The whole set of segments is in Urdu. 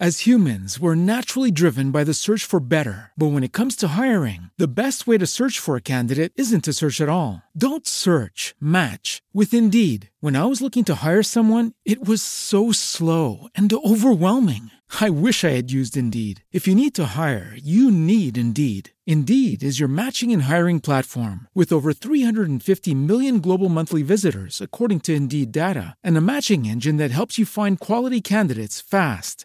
As humans, we're naturally driven by the search for better. But when it comes to hiring, the best way to search for a candidate isn't to search at all. Don't search, match with Indeed. When I was looking to hire someone, it was so slow and overwhelming. I wish I had used Indeed. If you need to hire, you need Indeed. Indeed is your matching and hiring platform with over 350 million global monthly visitors, according to Indeed data, and a matching engine that helps you find quality candidates fast.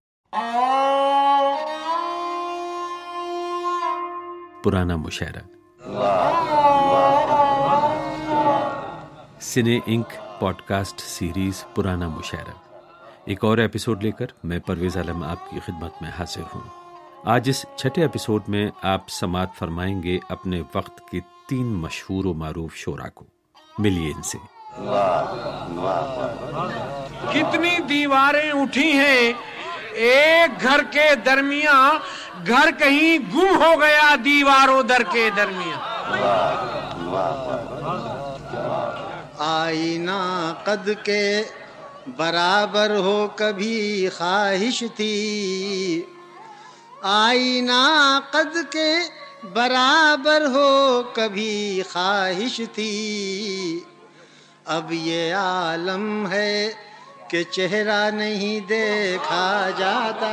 پرانا مشاعرہ سنے انک پوڈ کاسٹ سیریز پرانا مشاعرہ ایک اور ایپیسوڈ لے کر میں پرویز عالم آپ کی خدمت میں حاضر ہوں۔ آج اس چھٹے ایپیسوڈ میں آپ سماعت فرمائیں گے اپنے وقت کے تین مشہور و معروف شعرا کو۔ ملیے ان سے۔ کتنی دیواریں اٹھی ہیں۔ ایک گھر کے درمیان گھر کہیں گم ہو گیا، دیواروں در کے درمیان آئینہ قد کے برابر ہو کبھی خواہش تھی۔ آئینہ قد کے برابر ہو کبھی خواہش تھی۔ اب یہ عالم ہے کہ چہرہ نہیں دیکھا جاتا۔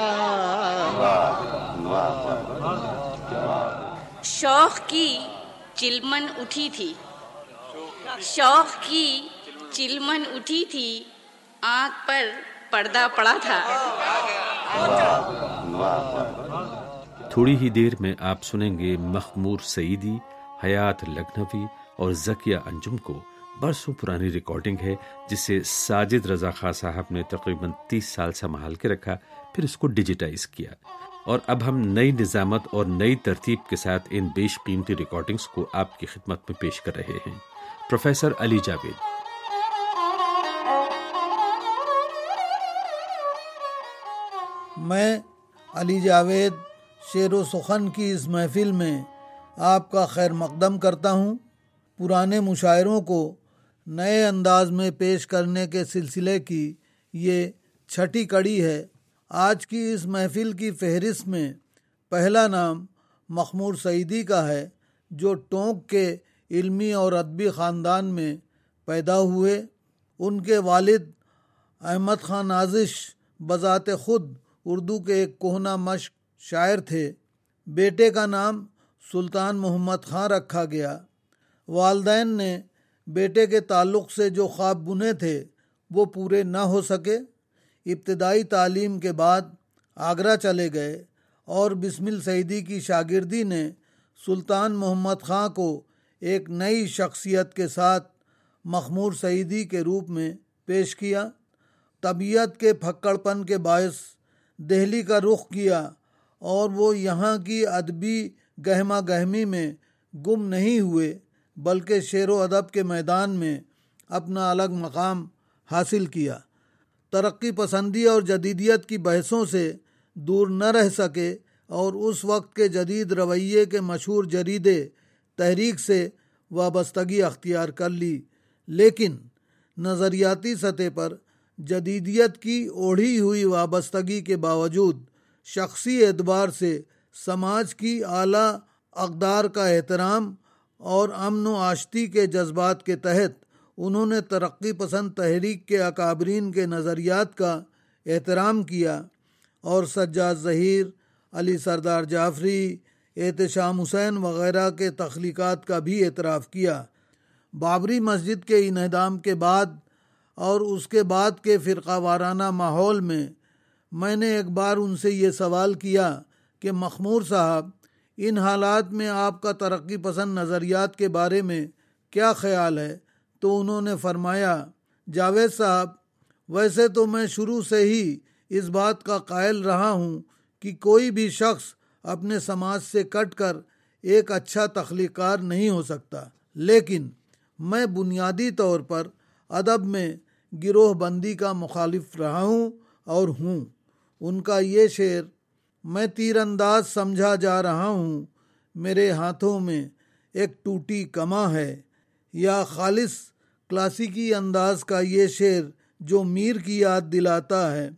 شوق کی چلمن اٹھی تھی۔ شوق کی چلمن اٹھی تھی۔ آنکھ پر پردہ پڑا تھا۔ تھوڑی ہی دیر میں آپ سنیں گے مخمور سعیدی حیات لکھنوی اور زکیہ انجم کو برسوں پرانی ریکارڈنگ ہے جسے ساجد رضا خان صاحب نے تقریباً تیس سال سنبھال کے رکھا، پھر اس کو ڈیجیٹائز کیا۔ اور اب ہم نئی نظامت اور نئی ترتیب کے ساتھ ان بیش قیمتی ریکارڈنگز کو آپ کی خدمت میں پیش کر رہے ہیں۔ پروفیسر علی جاوید۔ میں علی جاوید شیر و سخن کی اس محفل میں آپ کا خیر مقدم کرتا ہوں۔ پرانے مشاعروں کو نئے انداز میں پیش کرنے کے سلسلے کی یہ چھٹی کڑی ہے۔ آج کی اس محفل کی فہرست میں پہلا نام مخمور سعیدی کا ہے، جو ٹونک کے علمی اور ادبی خاندان میں پیدا ہوئے۔ ان کے والد احمد خان نازش بذات خود اردو کے ایک کوہنا مشق شاعر تھے۔ بیٹے کا نام سلطان محمد خان رکھا گیا۔ والدین نے بیٹے کے تعلق سے جو خواب بنے تھے، وہ پورے نہ ہو سکے۔ ابتدائی تعلیم کے بعد آگرہ چلے گئے اور بسم السعیدی کی شاگردی نے سلطان محمد خاں کو ایک نئی شخصیت کے ساتھ مخمور سعیدی کے روپ میں پیش کیا۔ طبیعت کے پھکڑ پن کے باعث دہلی کا رخ کیا اور وہ یہاں کی ادبی گہما گہمی میں گم نہیں ہوئے۔ بلکہ شعر و ادب کے میدان میں اپنا الگ مقام حاصل کیا۔ ترقی پسندی اور جدیدیت کی بحثوں سے دور نہ رہ سکے اور اس وقت کے جدید رویے کے مشہور جریدے تحریک سے وابستگی اختیار کر لی۔ لیکن نظریاتی سطح پر جدیدیت کی اوڑھی ہوئی وابستگی کے باوجود شخصی اعتبار سے سماج کی اعلیٰ اقدار کا احترام اور امن و آشتی کے جذبات کے تحت انہوں نے ترقی پسند تحریک کے اکابرین کے نظریات کا احترام کیا اور سجاد ظہیر، علی سردار جعفری، احتشام حسین وغیرہ کے تخلیقات کا بھی اعتراف کیا۔ بابری مسجد کے انہدام کے بعد اور اس کے بعد کے فرقہ وارانہ ماحول میں میں نے ایک بار ان سے یہ سوال کیا کہ مخمور صاحب ان حالات میں آپ کا ترقی پسند نظریات کے بارے میں کیا خیال ہے؟ تو انہوں نے فرمایا، جاوید صاحب، ویسے تو میں شروع سے ہی اس بات کا قائل رہا ہوں کہ کوئی بھی شخص اپنے سماج سے کٹ کر ایک اچھا تخلیقار نہیں ہو سکتا۔ لیکن میں بنیادی طور پر ادب میں گروہ بندی کا مخالف رہا ہوں اور ہوں۔ ان کا یہ شعر میں تیر انداز سمجھا جا رہا ہوں۔ میرے ہاتھوں میں ایک ٹوٹی کما ہے۔ یا خالص کلاسیکی انداز کا یہ شعر جو میر کی یاد دلاتا ہے۔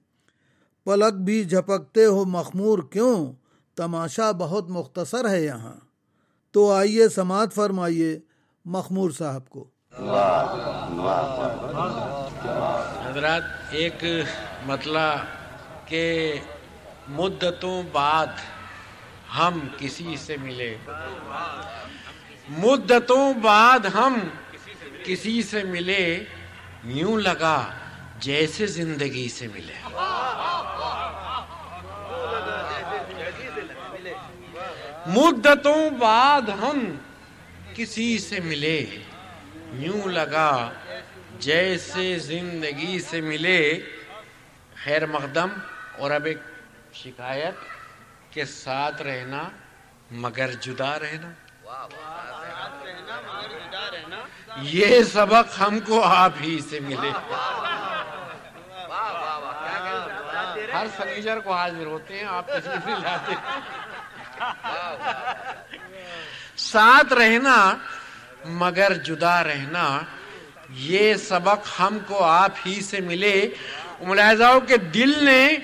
پلک بھی جھپکتے ہو مخمور کیوں؟ تماشا بہت مختصر ہے یہاں۔ تو آئیے سماعت فرمائیے مخمور صاحب کو۔ حضرات، ایک مطلب کہ مدتوں بعد ہم کسی سے ملے۔ مدتوں بعد ہم کسی سے ملے۔ یوں لگا جیسے زندگی سے ملے۔ مدتوں بعد ہم کسی سے ملے۔ یوں لگا جیسے زندگی سے ملے۔ خیر مقدم اور اب ایک شکایت کے ساتھ رہنا مگر جدا رہنا۔ یہ سبق ہم کو آپ ہی سے ملے۔ ہر سنیچر کو حاضر ہوتے ہیں، آپ تشریف لاتے۔ ساتھ رہنا مگر جدا رہنا، یہ سبق ہم کو آپ ہی سے ملے۔ ملاحظہ ہو کہ دل نے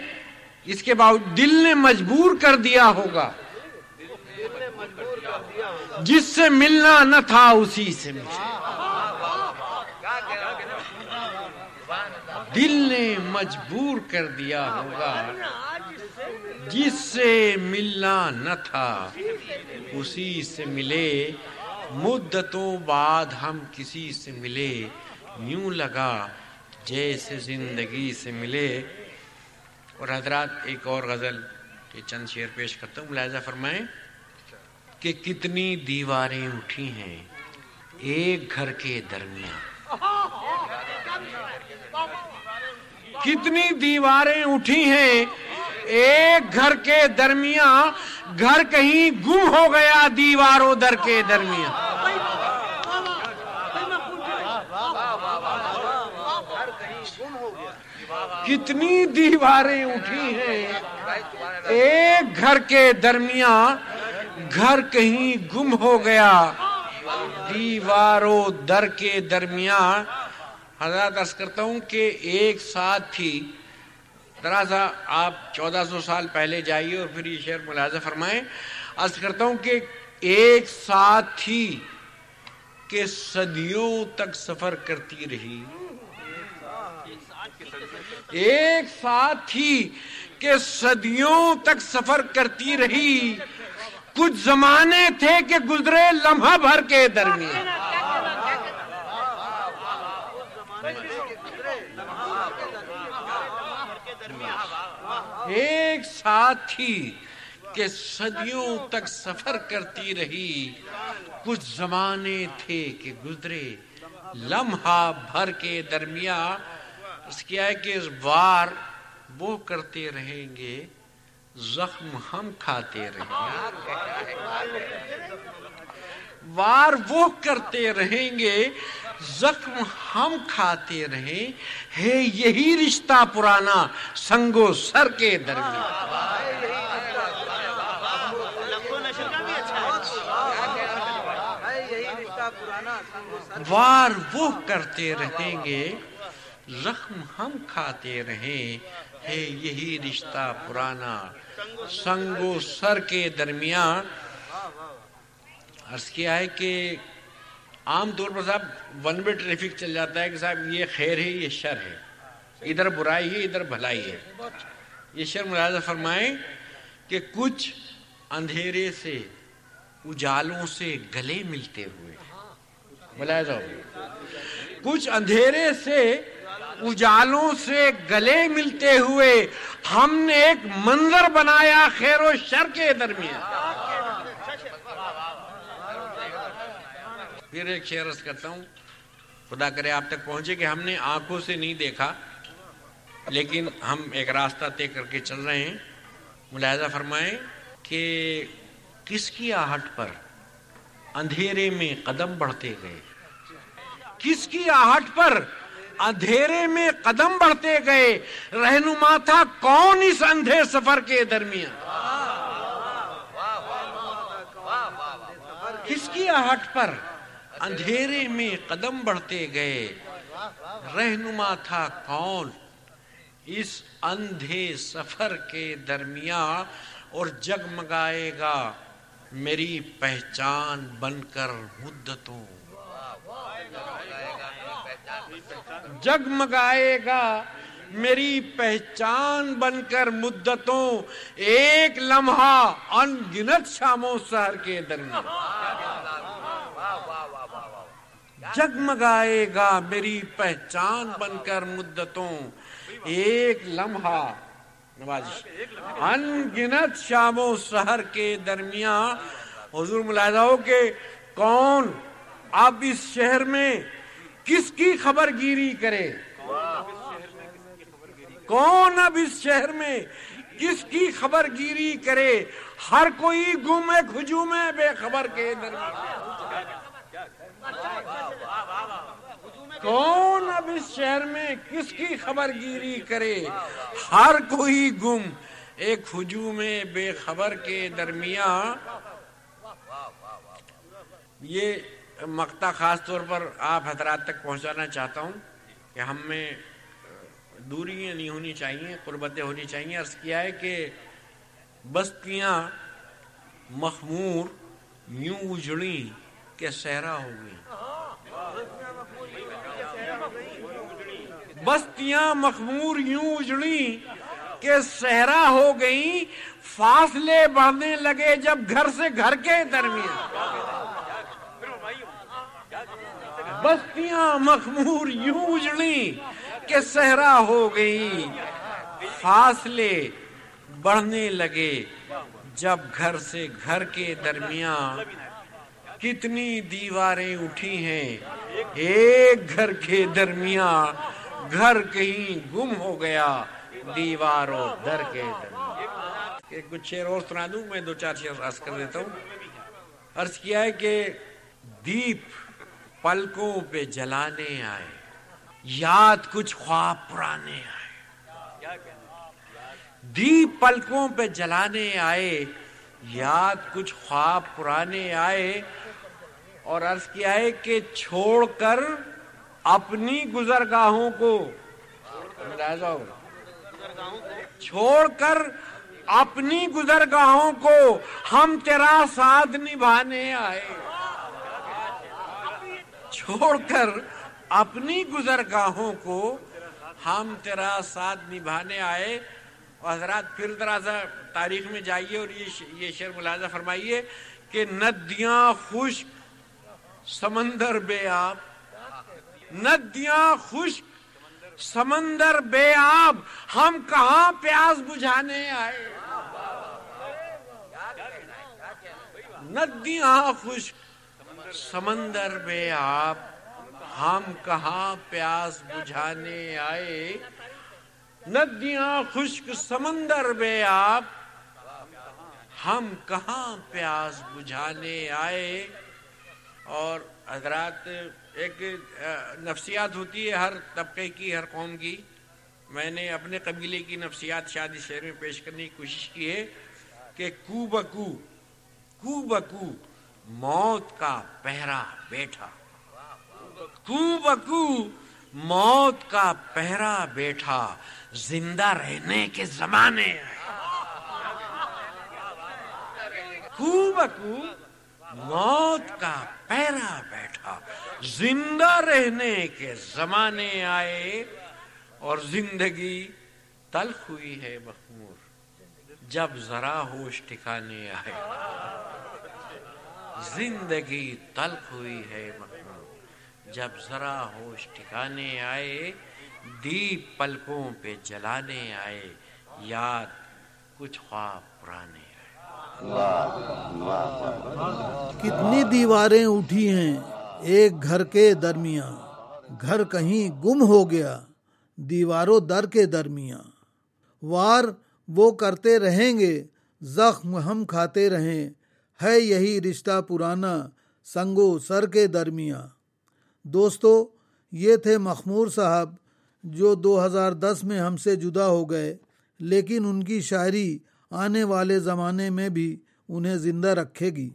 اس کے باوجود دل نے مجبور کر دیا ہوگا۔ جس سے ملنا نہ تھا اسی سے ملے۔ دل نے مجبور کر دیا ہوگا۔ جس سے ملنا نہ تھا اسی سے ملے۔ مدتوں بعد ہم کسی سے ملے۔ یوں لگا جیسے زندگی سے ملے۔ اور حضرات، ایک اور غزل کے چند شعر پیش کرتا ہوں، ملاحظہ فرمائیں کہ کتنی دیواریں اٹھی ہیں ایک گھر کے درمیان۔ کتنی دیواریں اٹھی ہیں ایک گھر کے درمیان، گھر کہیں گم ہو گیا دیواروں در کے درمیان۔ کتنی دیواریں اٹھی ہیں۔ ایک گھر کے درمیان گھر کہیں گم ہو گیا۔ دیواروں در کے درمیان۔ حضرات ارز کرتا ہوں کہ ایک ساتھ تھی۔ ذرا سا آپ چودہ سو سال پہلے جائیے اور پھر یہ شعر ملاحظہ فرمائیں۔ عرض کرتا ہوں کہ ایک ساتھ تھی کہ صدیوں تک سفر کرتی رہی۔ ایک ساتھ تھی کہ صدیوں تک سفر کرتی رہی۔ کچھ زمانے تھے کہ گزرے لمحہ بھر کے درمیان۔ ایک ساتھ تھی کہ صدیوں تک سفر کرتی رہی۔ کچھ زمانے تھے کہ گزرے لمحہ بھر کے درمیان۔ اس کیا ہے کہ وار وہ کرتے رہیں گے، زخم ہم کھاتے رہیں گے۔ وار وہ کرتے رہیں گے، زخم ہم کھاتے رہیں۔ ہے یہی رشتہ پرانا سنگو سر کے درمیان۔ وار وہ کرتے رہیں گے۔ زخم ہم کھاتے رہیں ہے یہی رشتہ پرانا۔ سنگو سر کے درمیان عرض کیا ہے کہ عام طور پر صاحب ون وے ٹریفک چل جاتا ہے کہ صاحب یہ خیر ہے، یہ شر ہے۔ ادھر برائی ہے، ادھر بھلائی ہے۔ یہ شر ملاحظہ فرمائیں کہ کچھ اندھیرے سے، اجالوں سے گلے ملتے ہوئے۔ ملاحظہ کچھ اندھیرے سے اجالوں سے گلے ملتے ہوئے ہم نے ایک منظر بنایا خیر و شر کے درمیان۔ پھر ایک شعر کرتا ہوں۔ خدا کرے آپ تک پہنچے کہ ہم نے آنکھوں سے نہیں دیکھا، لیکن ہم ایک راستہ طے کر کے چل رہے ہیں۔ ملاحظہ فرمائیں کہ کس کی آہٹ پر اندھیرے میں قدم بڑھتے گئے؟ کس کی آہٹ پر اندھیرے میں قدم بڑھتے گئے۔ رہنما تھا کون اس اندھے سفر کے درمیان؟ کس کی آہٹ پر اندھیرے میں قدم بڑھتے گئے؟ رہنما تھا کون اس اندھے سفر کے درمیان اور جگمگائے گا میری پہچان بن کر مدتوں؟ جگمگائے گا، میری پہچان بن کر مدتوں ایک لمحہ ان گنت شاموں سہر کے درمیان۔ جگمگائے گا، میری پہچان بن کر مدتوں ایک لمحہ۔ ان گنت شام و سہر کے درمیان۔ حضور ملاحظہ ہو کہ کون اب اس شہر میں کس کی خبر گیری کرے؟ کون اب اس شہر میں کس کی خبر گیری کرے؟ ہر کوئی گم ایک ہجوم ہے بے خبر کے درمیان۔ کون اب اس شہر میں کس کی خبر گیری کرے؟ ہر کوئی گم ایک ہجوم بے خبر کے درمیان۔ یہ مقطع خاص طور پر آپ حضرات تک پہنچانا چاہتا ہوں کہ ہم میں دوریاں نہیں ہونی چاہیے، قربتیں ہونی چاہیے۔ عرض کیا ہے کہ بستیاں مخمور یوں اجڑی کہ سہرا ہو گئی بستیاں مخمور یوں اجڑی کہ سہرا ہو گئی فاصلے بڑھنے لگے جب گھر سے گھر کے درمیان۔ بستیاں مخمور یوں اجڑی کہ سہرا ہو گئی۔ فاصلے بڑھنے لگے جب گھر سے گھر کے درمیان کتنی دیواریں اٹھی ہیں۔ ایک گھر کے درمیان گھر کہیں گم ہو گیا دیوار اور در کے درمیان۔ کچھ شیر اور سنا دوں، میں دو چار شیر عرض کر دیتا ہوں۔ عرض کیا ہے کہ دیپ پلکوں پہ جلانے آئے، یاد کچھ خواب پرانے آئے۔ دیپ پلکوں پہ جلانے آئے، یاد کچھ خواب پرانے آئے۔ اور عرض کیا ہے کہ چھوڑ کر اپنی گزرگاہوں کو، چھوڑ کر اپنی گزرگاہوں کو ہم تیرا ساتھ نبھانے آئے۔ چھوڑ کر اپنی گزرگاہوں کو ہم تیرا ساتھ نبھانے آئے۔ اور حضرات پھر ذرا سا تاریخ میں جائیے اور یہ شعر ملاحظہ فرمائیے کہ ندیاں خشک سمندر بے آب۔ ندیاں خشک سمندر بے آب۔ ہم کہاں پیاس بجھانے آئے؟ ندیاں خشک سمندر بے آب ہم کہاں پیاس بجھانے آئے؟ ندیاں خشک سمندر بے آب ہم کہاں پیاس بجھانے آئے؟ اور حضرات، ایک نفسیات ہوتی ہے ہر طبقے کی، ہر قوم کی۔ میں نے اپنے قبیلے کی نفسیات شادی شہر میں پیش کرنے کی کوشش کی ہے کہ کو بکو کو بکو موت کا پہرا بیٹھا۔ کو بکو موت کا پہرا بیٹھا زندہ رہنے کے زمانے۔ کو بکو موت کا پیرا بیٹھا زندہ رہنے کے زمانے آئے اور زندگی تلخ ہوئی ہے مخمور جب ذرا ہوش ٹھکانے آئے۔ زندگی تلخ ہوئی ہے مخمور۔ جب ذرا ہوش ٹھکانے آئے، دیپ پلکوں پہ جلانے آئے، یاد کچھ خواب پرانے آئے۔ کتنی دیواریں اٹھی ہیں ایک گھر کے درمیان گھر کہیں گم ہو گیا، دیواروں در کے درمیان وار وہ کرتے رہیں گے، زخم ہم کھاتے رہیں۔ ہے یہی رشتہ پرانا سنگو سر کے درمیاں۔ دوستو، یہ تھے مخمور صاحب جو دو ہزار دس میں ہم سے جدا ہو گئے، لیکن ان کی شاعری آنے والے زمانے میں بھی انہیں زندہ رکھے گی۔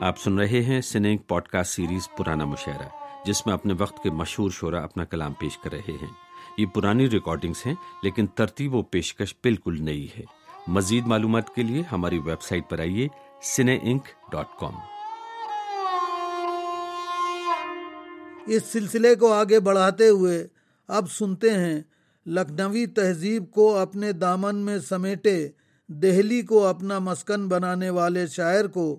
آپ سن رہے ہیں سنیک پوڈ کاسٹ سیریز پرانا مشاعرہ، جس میں اپنے وقت کے مشہور شعرا اپنا کلام پیش کر رہے ہیں۔ یہ پرانی ریکارڈنگز ہیں، لیکن ترتیب و پیشکش بالکل نئی ہے۔ مزید معلومات کے لیے ہماری ویب سائٹ پر آئیے سنے انک ڈاٹ کام اس سلسلے کو آگے بڑھاتے ہوئے اب سنتے ہیں، لکھنوی تہذیب کو اپنے دامن میں سمیٹے دہلی کو اپنا مسکن بنانے والے شاعر کو،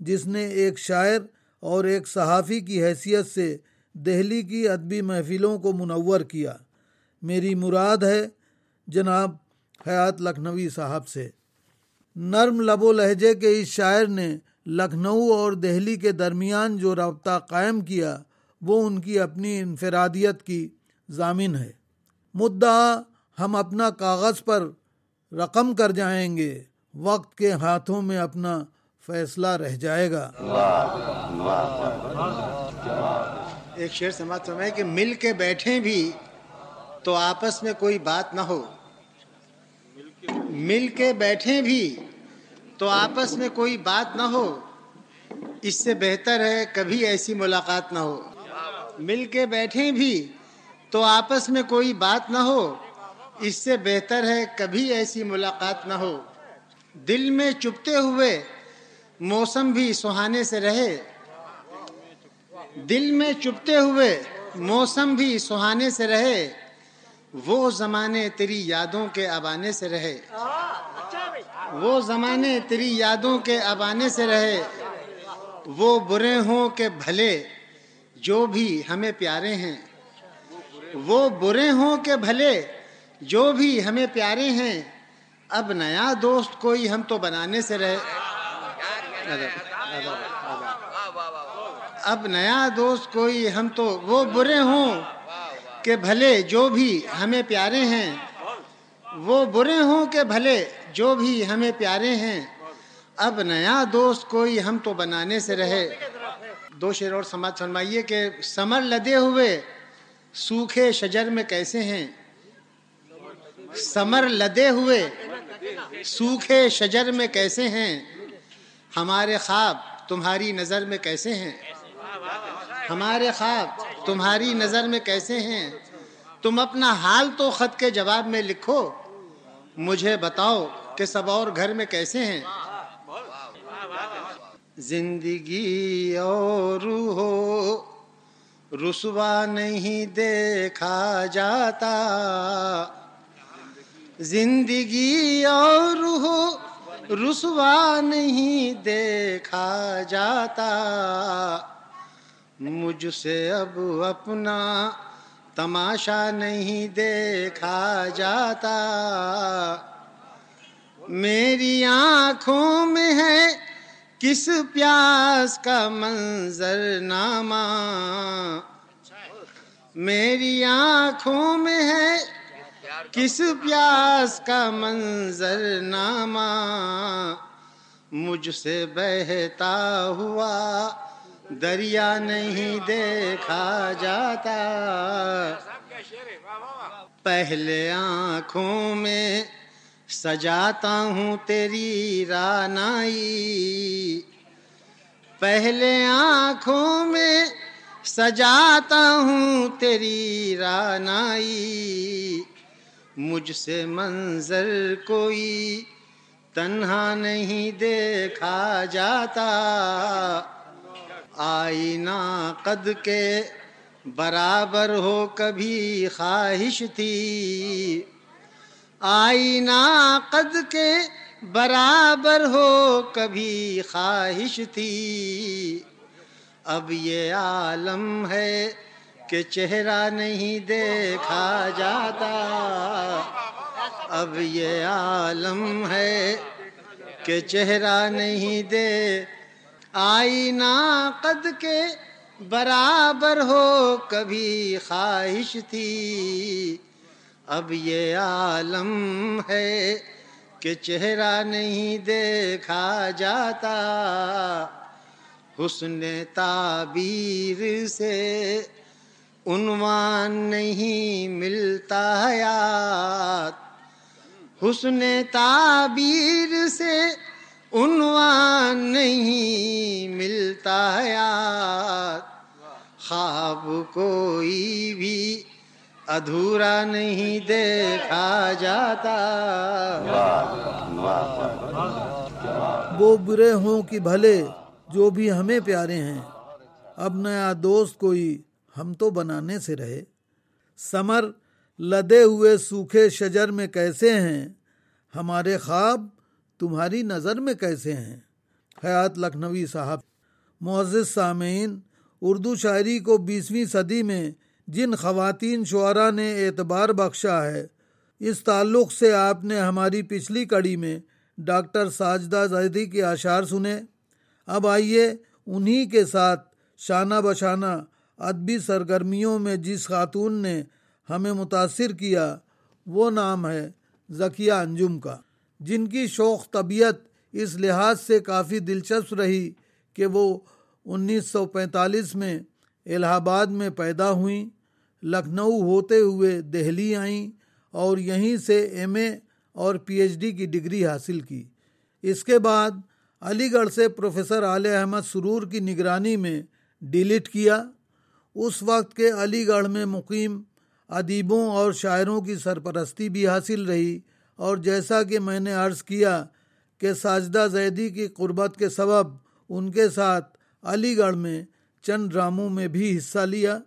جس نے ایک شاعر اور ایک صحافی کی حیثیت سے دہلی کی ادبی محفلوں کو منور کیا۔ میری مراد ہے جناب حیات لکھنوی صاحب سے۔ نرم لب و لہجے کے اس شاعر نے لکھنؤ اور دہلی کے درمیان جو رابطہ قائم کیا، وہ ان کی اپنی انفرادیت کی ضامن ہے۔ مدعا، ہم اپنا کاغذ پر رقم کر جائیں گے، وقت کے ہاتھوں میں اپنا فیصلہ رہ جائے گا۔ ایک شعر سماعت فرمائے کہ مل کے بیٹھے بھی تو آپس میں کوئی بات نہ ہو۔ مل کے بیٹھے بھی تو آپس میں کوئی بات نہ ہو، اس سے بہتر ہے کبھی ایسی ملاقات نہ ہو۔ مل کے بیٹھے بھی تو آپس میں کوئی بات نہ ہو، اس سے بہتر ہے کبھی ایسی ملاقات نہ ہو۔ دل میں چپتے ہوئے موسم بھی سہانے سے رہے۔ دل میں چپتے ہوئے موسم بھی سہانے سے رہے۔ وہ زمانے تیری یادوں کے اب آنے سے رہے۔ وہ زمانے تیری یادوں کے اب آنے سے رہے۔ وہ برے ہوں کہ بھلے، جو بھی ہمیں پیارے ہیں۔ وہ برے ہوں کہ بھلے، جو بھی ہمیں پیارے ہیں۔ اب نیا دوست کوئی ہم تو بنانے سے رہے۔ اب نیا دوست کوئی ہم تو، وہ برے ہوں۔ کہ بھلے جو بھی ہمیں پیارے ہیں، وہ برے ہوں کہ بھلے جو بھی ہمیں پیارے ہیں۔ اب نیا دوست کوئی ہم تو بنانے سے رہے۔ دو شیر اور سماج فرمائیے کہ سمر لدے ہوئے، سوکھے شجر میں کیسے ہیں؟ سمر لدے ہوئے، سوکھے شجر میں کیسے ہیں؟ ہمارے خواب تمہاری نظر میں کیسے ہیں؟ ہمارے خواب تمہاری نظر میں کیسے ہیں؟ تم اپنا حال تو خط کے جواب میں لکھو۔ مجھے بتاؤ کہ سب اور گھر میں کیسے ہیں؟ زندگی اور ہو رسوا نہیں دیکھا جاتا۔ زندگی اور ہو رسوا نہیں دیکھا جاتا۔ مجھ سے اب اپنا تماشا نہیں دیکھا جاتا۔ میری آنکھوں میں ہے کس پیاس کا منظر نامہ میری آنکھوں میں ہے کس پیاس کا منظر نامہ مجھ سے بہتا ہوا دریا نہیں دیکھا جاتا۔ پہلے آنکھوں میں سجاتا ہوں تیری رانائی۔ پہلے آنکھوں میں سجاتا ہوں تیری رانائی۔ مجھ سے منظر کوئی تنہا نہیں دیکھا جاتا۔ آئینہ قد کے برابر ہو کبھی خواہش تھی۔ آئینہ قد کے برابر ہو کبھی خواہش تھی۔ اب یہ عالم ہے کہ چہرہ نہیں دیکھا جاتا۔ اب یہ عالم ہے کہ چہرہ نہیں دے آئینہ قد کے برابر ہو، کبھی خواہش تھی۔ اب یہ عالم ہے کہ چہرہ نہیں دیکھا جاتا۔ حسن تعبیر سے عنوان نہیں ملتا حیات۔ حسن تعبیر سے عنوان نہیں ملتا حیات خواب کوئی بھی ادھورا نہیں دیکھا جاتا۔ وہ برے ہوں کہ بھلے جو بھی ہمیں پیارے ہیں۔ اب نیا دوست کوئی ہم تو بنانے سے رہے۔ سمر لدے ہوئے سوکھے شجر میں کیسے ہیں؟ ہمارے خواب تمہاری نظر میں کیسے ہیں؟ حیات لکھنوی صاحب، معزز سامعین، اردو شاعری کو بیسویں صدی میں جن خواتین شعرا نے اعتبار بخشا ہے، اس تعلق سے آپ نے ہماری پچھلی کڑی میں ڈاکٹر ساجدہ زیدی کے اشعار سنے۔ اب آئیے انہی کے ساتھ شانہ بشانہ ادبی سرگرمیوں میں جس خاتون نے ہمیں متاثر کیا، وہ نام ہے ذکیہ انجم کا۔ جن کی شوق طبیعت اس لحاظ سے کافی دلچسپ رہی کہ وہ انیس سو پینتالیس میں الہ آباد میں پیدا ہوئیں، لکھنؤ ہوتے ہوئے دہلی آئیں اور یہیں سے ایم اے اور پی ایچ ڈی کی ڈگری حاصل کی۔ اس کے بعد علی گڑھ سے پروفیسر عالیہ احمد سرور کی نگرانی میں ڈیلیٹ کیا۔ اس وقت کے علی گڑھ میں مقیم ادیبوں اور شاعروں کی سرپرستی بھی حاصل رہی۔ اور جیسا کہ میں نے عرض کیا کہ ساجدہ زیدی کی قربت کے سبب ان کے ساتھ علی گڑھ میں چند ڈراموں میں بھی حصہ لیا۔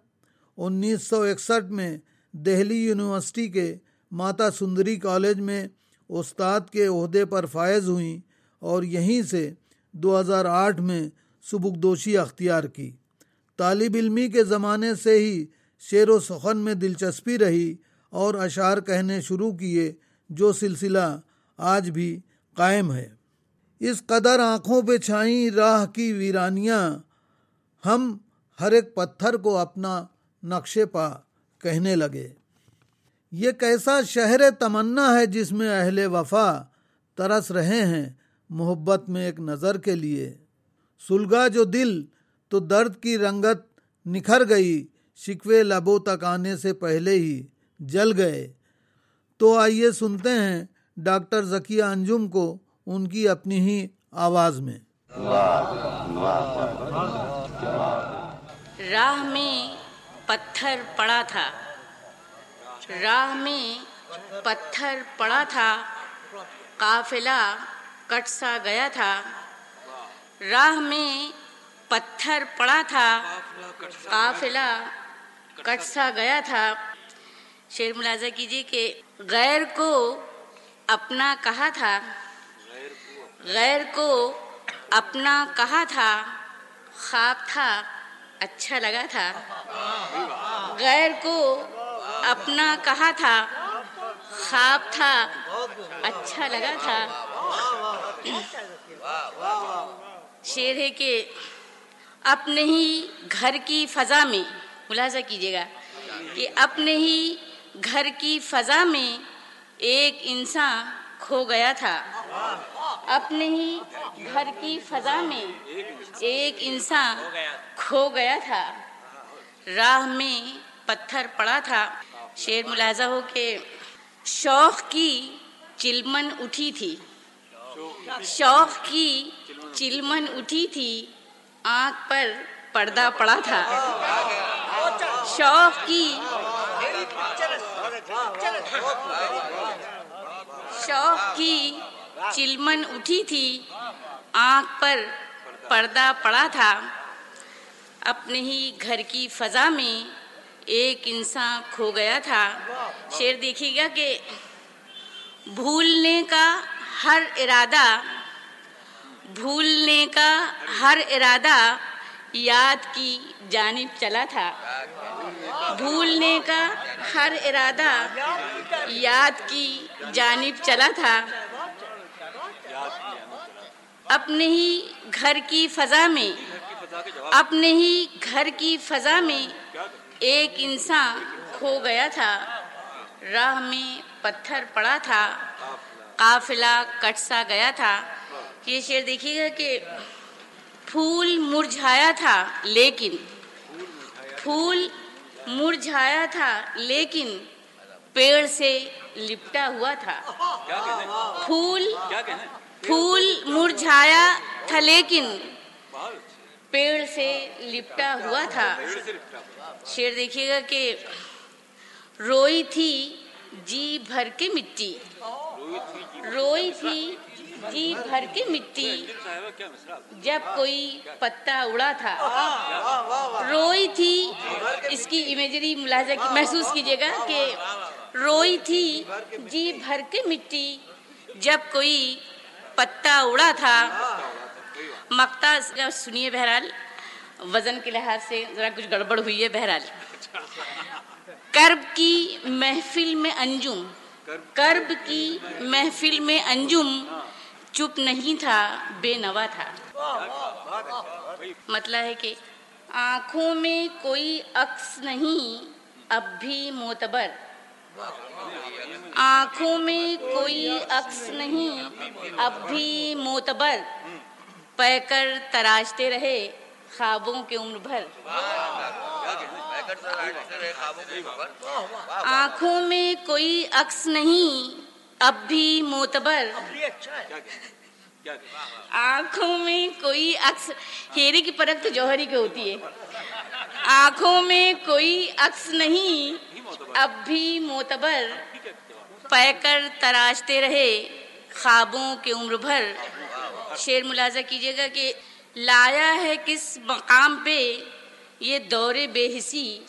انیس سو اکسٹھ میں دہلی یونیورسٹی کے ماتا سندری کالج میں استاد کے عہدے پر فائز ہوئیں اور یہیں سے دو ہزار آٹھ میں سبکدوشی اختیار کی۔ طالب علمی کے زمانے سے ہی شعر و سخن میں دلچسپی رہی اور اشعار کہنے شروع کیے جو سلسلہ آج بھی قائم ہے۔ اس قدر آنکھوں پہ چھائیں راہ کی ویرانیاں، ہم ہر ایک پتھر کو اپنا نقشے پا کہنے لگے۔ یہ کیسا شہر تمنا ہے جس میں اہل وفا ترس رہے ہیں محبت میں ایک نظر کے لیے۔ سلگا جو دل تو درد کی رنگت نکھر گئی، شکوے لبوں تک آنے سے پہلے ہی جل گئے۔ تو آئیے سنتے ہیں ڈاکٹر ذکیہ انجم کو ان کی اپنی ہی آواز میں۔ راہ میں پتھر پڑا تھا۔ راہ میں پتھر پڑا تھا۔ قافلہ کٹ سا گیا تھا۔ راہ میں پتھر پڑا تھا۔ قافلہ کٹ سا گیا تھا۔ شیر ملازہ کیجیے کہ غیر کو اپنا کہا تھا، غیر کو اپنا کہا تھا، خواب تھا اچھا لگا تھا۔ غیر کو اپنا کہا تھا، خواب تھا اچھا لگا تھا۔ شیر ہے کہ اپنے ہی گھر کی فضا میں، ملاحظہ کیجیے گا کہ اپنے ہی گھر کی فضا میں ایک انسان کھو گیا تھا۔ اپنے ہی گھر کی فضا میں ایک انسان کھو گیا تھا۔ راہ میں پتھر پڑا تھا۔ شیر ملاحظہ ہو کہ شوق کی چلمن اٹھی تھی۔ شوق کی چلمن اٹھی تھی۔ آنکھ پر پردہ پڑا تھا۔ شوق کی شوق کی چلمن اٹھی تھی، آنکھ پر پردہ پڑا تھا۔ اپنے ہی گھر کی فضا میں ایک انسان کھو گیا تھا۔ شیر دیکھیے گا کہ بھولنے کا ہر ارادہ، بھولنے کا ہر ارادہ یاد کی جانب چلا تھا۔ بھولنے کا ہر ارادہ یاد کی جانب چلا تھا۔ اپنے ہی گھر کی فضا میں، اپنے ہی گھر کی فضا میں ایک انسان کھو گیا تھا۔ راہ میں پتھر پڑا تھا۔ قافلہ کٹ سا گیا تھا۔ یہ شعر دیکھیے گا کہ پھول مرجھایا تھا لیکن پھول مرجھایا تھا لیکن پیڑ سے لپٹا ہوا تھا۔ پھول پھول مرجھایا تھا لیکن پیڑ سے لپٹا ہوا تھا۔ شیر دیکھیے گا کہ روئی تھی جی بھر کے مٹی۔ روئی تھی جی بھر کے مٹی۔ جب کوئی پتا اڑا تھا، روئی تھی، اس کی امیجری ملاحظہ محسوس کیجیے گا کہ روئی تھی۔ جی بھر کے مٹی۔ جب کوئی پتا اڑا تھا مکتا سنیے بہرحال، وزن کے لحاظ سے ذرا کچھ گڑبڑ ہوئی ہے بہرحال۔ کرب کی محفل میں انجم۔ کرب کی محفل میں انجم۔ چپ نہیں تھا بے نوا تھا مطلب ہے کہ آنکھوں میں کوئی عکس نہیں اب بھی معتبر آنکھوں میں کوئی عکس نہیں اب بھی معتبر پہ کر تراشتے رہے خوابوں کے عمر بھر آنکھوں میں کوئی عکس نہیں اب بھی معتبر۔ آنکھوں میں کوئی عکس ہیرے کی پرت تو جوہری کی ہوتی ہے۔ آنکھوں میں کوئی عکس نہیں اب بھی معتبر۔ پہ کر تراشتے رہے خوابوں کے عمر بھر۔ شیر ملازہ کیجیے گا کہ لایا ہے کس مقام پہ یہ دور بے حسی۔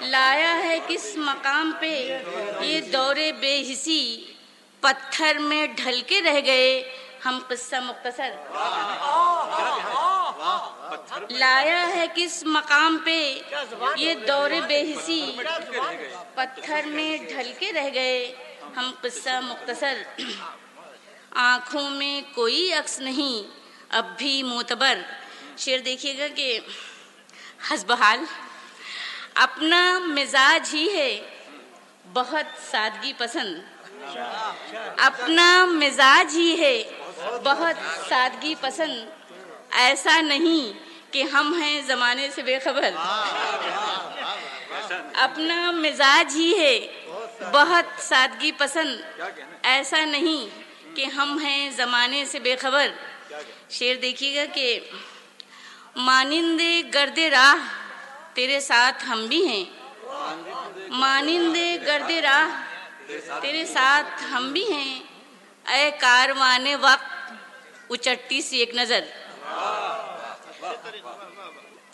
لایا ہے کس مقام پہ؟ یہ دور بے حسی پتھر میں ڈھل کے رہ گئے ہم قصہ مختصر۔ لایا ہے کس مقام پہ؟ یہ دور بے حسی پتھر میں ڈھل کے رہ گئے ہم قصہ مختصر۔ آنکھوں میں کوئی عکس نہیں، اب بھی معتبر۔ شیر دیکھیے گا کہ حسب حال۔ اپنا مزاج ہی ہے۔ بہت سادگی پسند۔ اپنا مزاج ہی ہے۔ بہت سادگی پسند۔ ایسا نہیں کہ ہم ہیں زمانے سے بے خبر۔ اپنا مزاج ہی ہے۔ بہت سادگی پسند۔ ایسا نہیں کہ ہم ہیں زمانے سے بے خبر۔ شیر دیکھیے گا کہ مانند گرد راہ۔ تیرے ساتھ ہم بھی ہیں۔ مانند گرد راہ، تیرے ساتھ ہم بھی ہیں۔ اے کاروان وقت، اچٹی سی ایک نظر۔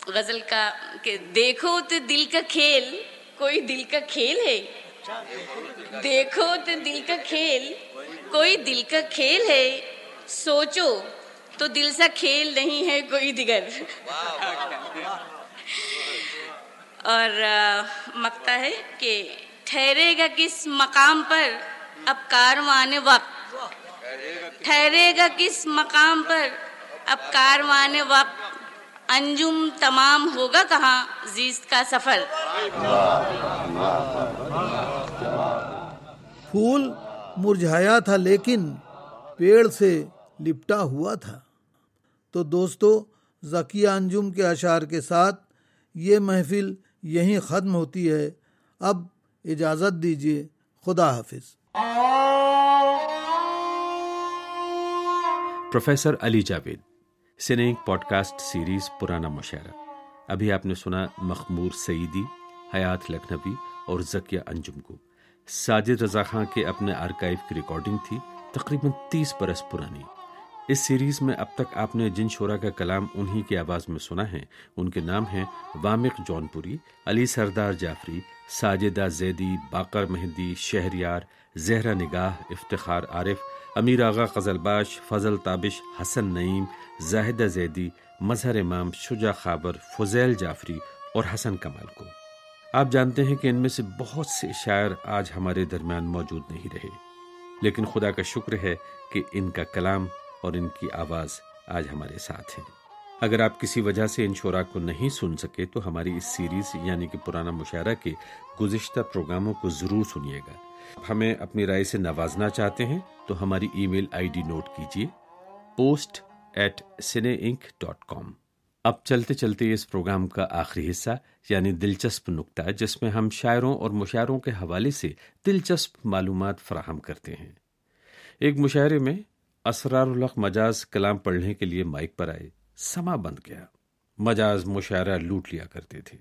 غزل کا کہ دیکھو تو دل کا کھیل، کوئی دل کا کھیل ہے۔ دیکھو تو دل کا کھیل، کوئی دل کا کھیل ہے۔ سوچو تو دل سا کھیل نہیں ہے کوئی دیگر۔ اور مکتا ہے کہ ٹھہرے گا کس مقام پر اب کاروان وقت؟ ٹھہرے گا کس مقام پر اب کاروان وقت؟ انجم تمام ہوگا کہاں زیست کا سفر؟ پھول مرجھایا تھا لیکن پیڑ سے لپٹا ہوا تھا۔ تو دوستو، ذکیہ انجم کے اشعار کے ساتھ یہ محفل یہیں ختم ہوتی ہے۔ اب اجازت دیجیے خدا حافظ۔ پروفیسر علی جاوید سنیک پوڈ کاسٹ سیریز پرانا مشاعرہ۔ ابھی آپ نے سنا مخمور سعیدی، حیات لکھنوی اور ذکیہ انجم کو ساجد رضا خان کے اپنے آرکائیو کی ریکارڈنگ تھی، تقریباً تیس برس پرانی۔ اس سیریز میں اب تک آپ نے جن شعرا کا کلام انہی کی آواز میں سنا ہے، ان کے نام ہیں وامق جون پوری، علی سردار جعفری، ساجدہ زیدی، باقر مہندی شہریار زہرا نگاہ، افتخار عارف، امیر آغا قزل باش، فضل تابش، حسن نعیم، زاہدہ زیدی، مظہر امام شجا خابر، فضیل جعفری اور حسن کمال کو۔ آپ جانتے ہیں کہ ان میں سے بہت سے شاعر آج ہمارے درمیان موجود نہیں رہے، لیکن خدا کا شکر ہے کہ ان کا کلام اور ان کی آواز آج ہمارے ساتھ ہیں اگر آپ کسی وجہ سے ان شعرا کو نہیں سن سکے تو ہماری اس سیریز یعنی کہ پرانا مشاعرہ کے گزشتہ پروگراموں کو ضرور سنیے گا۔ ہمیں اپنی رائے سے نوازنا چاہتے ہیں تو ہماری email I D note کیجیے۔ پوسٹ ایٹ سنے انک ڈاٹ کام۔ اب چلتے چلتے اس پروگرام کا آخری حصہ یعنی دلچسپ نقطہ جس میں ہم شاعروں اور مشاعروں کے حوالے سے دلچسپ معلومات فراہم کرتے ہیں۔ ایک مشاعرے میں اسرار الحق مجاز کلام پڑھنے کے لیے مائک پر آئے، سما بند گیا۔ مجاز مشاعرہ لوٹ لیا کرتے تھے۔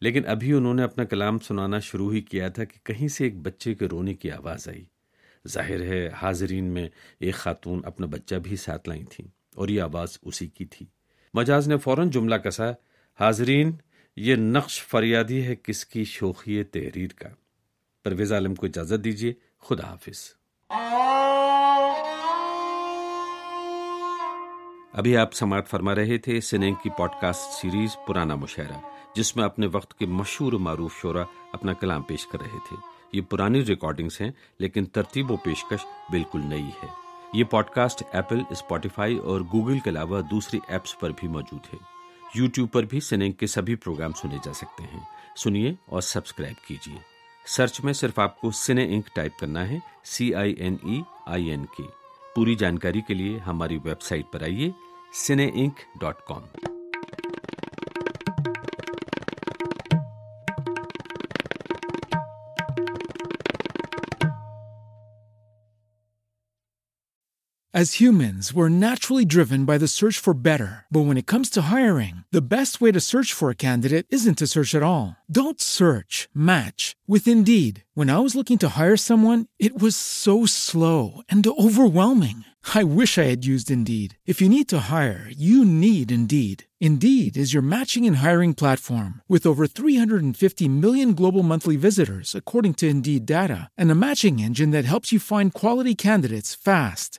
لیکن ابھی انہوں نے اپنا کلام سنانا شروع ہی کیا تھا کہ کہیں سے ایک بچے کے رونے کی آواز آئی۔ ظاہر ہے، حاضرین میں ایک خاتون اپنا بچہ بھی ساتھ لائی تھیں اور یہ آواز اسی کی تھی۔ مجاز نے فوراً جملہ کسا، حاضرین، یہ نقش فریادی ہے کس کی شوخی تحریر کا۔ پرویز عالم کو اجازت دیجیے خدا حافظ۔ ابھی آپ سماعت فرما رہے تھے سنینگ کی پوڈ کاسٹ سیریز پرانا مشاعرہ، جس میں اپنے وقت کے مشہور و معروف شعرا اپنا کلام پیش کر رہے تھے۔ یہ پرانی ریکارڈنگز ہیں، لیکن ترتیب و پیشکش بالکل نئی ہے۔ یہ پوڈ کاسٹ ایپل، اسپوٹیفائی اور گوگل کے علاوہ دوسری ایپس پر بھی موجود ہے۔ یوٹیوب پر بھی سننگ کے سبھی پروگرام سنے جا سکتے ہیں۔ سنیے اور سبسکرائب کیجیے۔ سرچ میں صرف آپ کو سنے انک ٹائپ کرنا ہے سی آئی این ای آئی این کے پوری جانکاری کے لیے ہماری ویب سائٹ پر آئیے سنے انک dot com As humans, we're naturally driven by the search for better. But when it comes to hiring, the best way to search for a candidate isn't to search at all. Don't search, match with Indeed. When I was looking to hire someone, it was so slow and overwhelming. I wish I had used Indeed. If you need to hire, you need Indeed. Indeed is your matching and hiring platform with over 350 million global monthly visitors, according to Indeed data, and a matching engine that helps you find quality candidates fast.